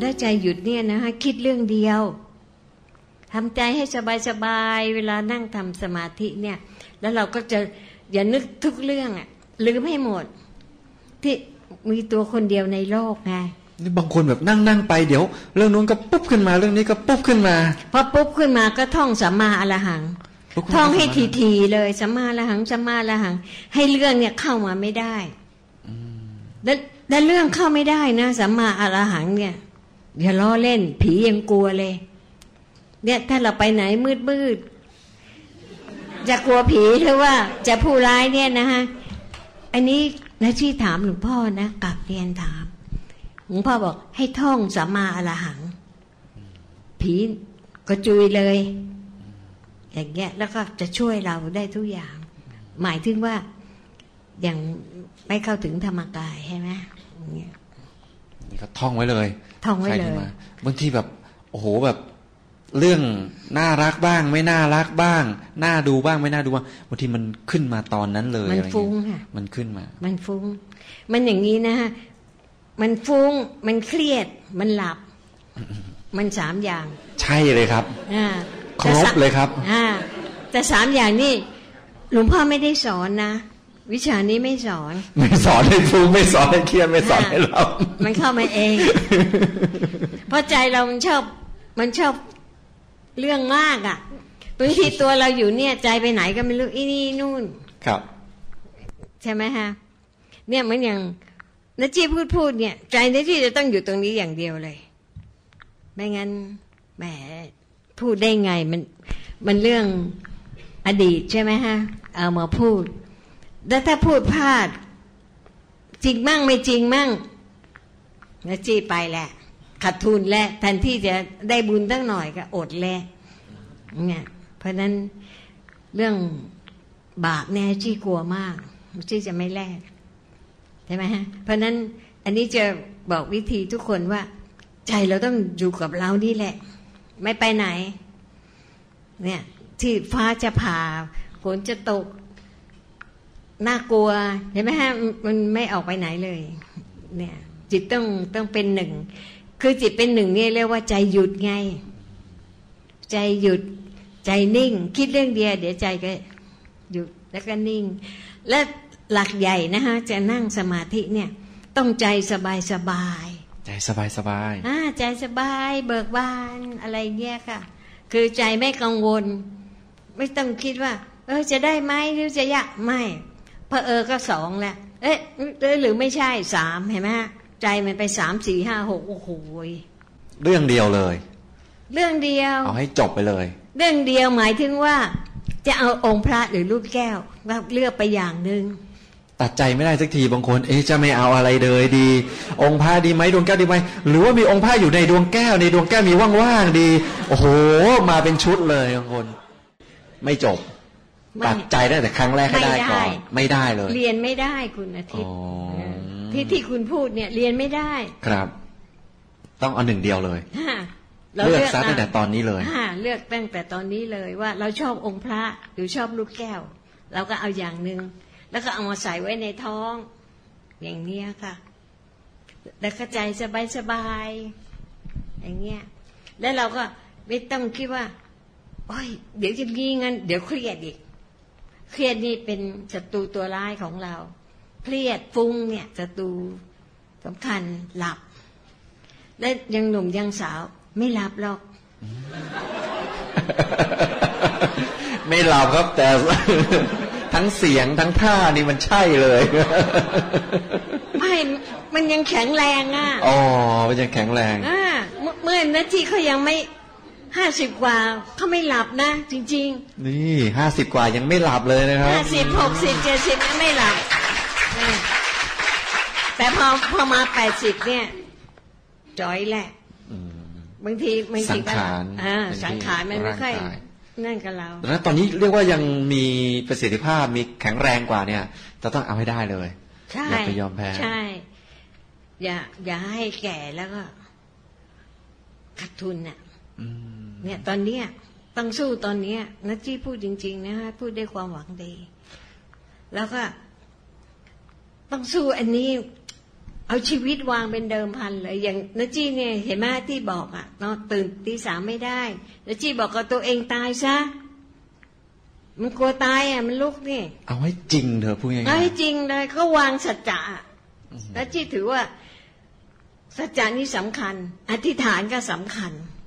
ได้ใจหยุดเนี่ยนะฮะคิดเรื่องเดียวทำใจให้สบายๆเวลานั่งทำสมาธิเนี่ย แล้วเราก็จะอย่านึกทุกเรื่องอะลืมให้หมด ที่มีตัวคนเดียวในโลกไงนี่บางคนแบบนั่งนั่งไปเดี๋ยว เรื่องนู้นก็ปุ๊บขึ้นมา เรื่องนี้ก็ปุ๊บขึ้นมาพอปุ๊บขึ้นมาก็ท่องสัมมาอรหังปุ๊บขึ้นมาท่องให้สัมมาอรหังทีๆเลยสัมมาอรหังสัมมาอรหัง ให้เรื่องเนี่ยเข้ามาไม่ได้แล้วแล้วเรื่องเข้าไม่ได้นะสัมมาอรหังเนี่ย อย่าล้อเล่น ผียังกลัวเลย เนี่ยถ้าเราไปไหนมืดมืดจะกลัวผีหรือว่า จะผู้ร้ายเนี่ยนะฮะ อันนี้นะที่ถามหลวงพ่อนะกลับเรียนถามหลวงพ่อบอกให้ท่องสัมมาอรหัง ผีก็จุยเลย อย่างเงี้ยแล้วก็จะช่วยเราได้ทุกอย่าง หมายถึงว่าอย่างไม่เข้าถึงธรรมกายใช่ไหมนี่ก็ท่องไว้เลย ท่องไว้ใครเลยที่มาบางทีแบบโอ้โหแบบเรื่องน่ารักบ้าง ไม่น่ารักบ้างน่าดูบ้างไม่น่าดูบ้างบางทีมันขึ้นมาตอนนั้นเลยมันอะไรเงี้ยฟุ้งค่ะมันขึ้นมา มันฟุ้ง มันอย่างนี้นะฮะมันฟุ้ง มันเครียด มันหลับ มันสามอย่าง ใช่เลยครับอ่าครบแต่สะเลยครับอ่าแต่สามอย่างนี่หลวงพ่อไม่ได้สอนนะ วิชานี้ไม่สอน ไม่สอนให้ฟุ้งไม่สอนให้เครียดไม่สอนให้เรา มันเข้ามาเอง เพราะใจเรามันชอบ มันชอบเรื่องมากอะ่ะบางทีตัวเราอยู่เนี่ย ใจไปไหนก็ไม่รู้อีนี่นู่น ครับ ใช่ไหมฮะ เนี่ยเหมือนอย่างนัจีพูดพูดเนี่ย ใจนัจีจะต้องอยู่ตรงนี้อย่างเดียวเลย ไม่งั้นแหมพูดได้ไงมันมันเรื่องอดีตใช่ไหมฮะ เอามาพูด แล้วถ้าพูดพลาด จริงมั่งไม่จริงมั่งนัจีไปแหละขาดทุนแล้วแทนที่จะได้บุญตั้งหน่อยก็อดแล้วเนี่ยเพราะนั้นเรื่องบาปเนี่ยจี้กลัวมากจี้จะไม่แลกใช่ไหมฮะเพราะนั้นอันนี้จะบอกวิธีทุกคนว่า ใจเราต้องอยู่กับเรานี่แหละ ไม่ไปไหน เนี่ย ที่ฟ้าจะผ่าฝนจะตก น่ากลัวเห็นไหมฮะมันไม่ออกไปไหนเลย เนี่ย จิตต้องต้องเป็นหนึ่ง คือจิตเป็นหนึ่งเนี่ยเรียกว่าใจหยุดไง ใจหยุดใจนิ่ง คิดเรื่องเดียวเดี๋ยวใจก็หยุดแล้วก็นิ่ง และหลักใหญ่นะฮะจะนั่งสมาธิเนี่ย ต้องใจสบายสบายใจสบายสบายอ่าใจสบายเบิกบานอะไรเงี้ยค่ะ คือใจไม่กังวล ไม่ต้องคิดว่า เออจะได้ไหมหรือจะยากไม่ เพอเออก็สองแหละเอ๊ะเอ๊ะหรือไม่ใช่สามเห็นไหมฮะใจมันไปสามสี่ห้าหกโอ้โหยเรื่องเดียวเลย เรื่องเดียว เอาให้จบไปเลย เรื่องเดียวหมายถึงว่า จะเอาองค์พระหรือลูกแก้วว่าเลือกไปอย่างหนึ่งตัดใจไม่ได้สักทีบางคน เอ๊ะจะไม่เอาอะไรเลยดี องค์พระดีไหมดวงแก้วดีไหมหรือว่ามีองค์พระอยู่ในดวงแก้ว ในดวงแก้วมีว่างๆดี โอ้โห มาเป็นชุดเลยบางคน ไม่จบไม่ ตัดใจได้แต่ครั้งแรกให้ได้ก่อนไม่ได้ไม่ได้เลย เรียนไม่ได้คุณอาทิตย์อ๋อที่ที่คุณพูดเนี่ยเรียนไม่ได้ ครับ ต้องเอาหนึ่งเดียวเลยฮะเลือกซะตั้งแต่ตอนนี้เลยฮะเลือกตั้งแต่ตอนนี้เลยว่า เราชอบองค์พระหรือชอบลูกแก้ว เราก็เอาอย่างหนึ่งแล้วก็เอามาใส่ไว้ในท้อง อย่างเนี้ยค่ะแล้วก็ใจสบายสบายๆอย่างเงี้ย แล้วเราก็ไม่ต้องคิดว่าโอ้ยเดี๋ยวจะงี้งั้นเดี๋ยวเครียดอีก เครียดนี่เป็นศัตรูตัวร้ายของเรา เครียดฟุ้งเนี่ยศัตรูสำคัญหลับ และยังหนุ่มยังสาว ไม่หลับหรอก ไม่หลับครับแต่ทั้งเสียงทั้งท่านี่มันใช่เลยไม่มันยังแข็งแรงอะอ๋อมันจะแข็งแรงอ่าเมื่อเมื่อนาทีเขายังไม่ ห้าสิบกว่าเขาไม่หลับนะ จริงนี่ห้าสิบกว่ายังไม่หลับเลยนะๆครับห้าสิบหกสิบเจ็ดสิบยังไม่หลับอ่าแต่พอพอมาแปดสิบเนี่ยจอยแหละอืมบางทีบางทีก็สังขารอ่าบางทีสังขารมันไม่ค่อยร่างกายนั่นกับเราดังนั้นตอนนี้เรียกว่ายังมีประสิทธิภาพมีแข็งแรงกว่าเนี่ยจะต้องเอาให้ได้เลยใช่อย่าไปยอมแพ้ใช่ อย่าอย่าให้แก่แล้วก็ขาดทุนน่ะอืม เนี่ยตอนเนี้ยต้องสู้ตอนเนี้ยนัทจี้พูดจริง ๆ นะฮะพูดด้วยความหวังดี แล้วก็ ต้องสู้อันนี้ เอาชีวิตวางเป็นเดิมพันเลย อย่างนจี้เนี่ยเห็นไหมที่บอกอะนอนตื่นตีสามไม่ได้นจี้บอกกับตัวเองตายซะมันกลัวตายอะมันลุกนี่เอาให้จริงเถอะพูดง่ายเอาให้จริงเลยเขาวางสัจจะอะแล้วจี้ถือว่า สัจจะนี่สำคัญ อธิษฐานก็สำคัญๆ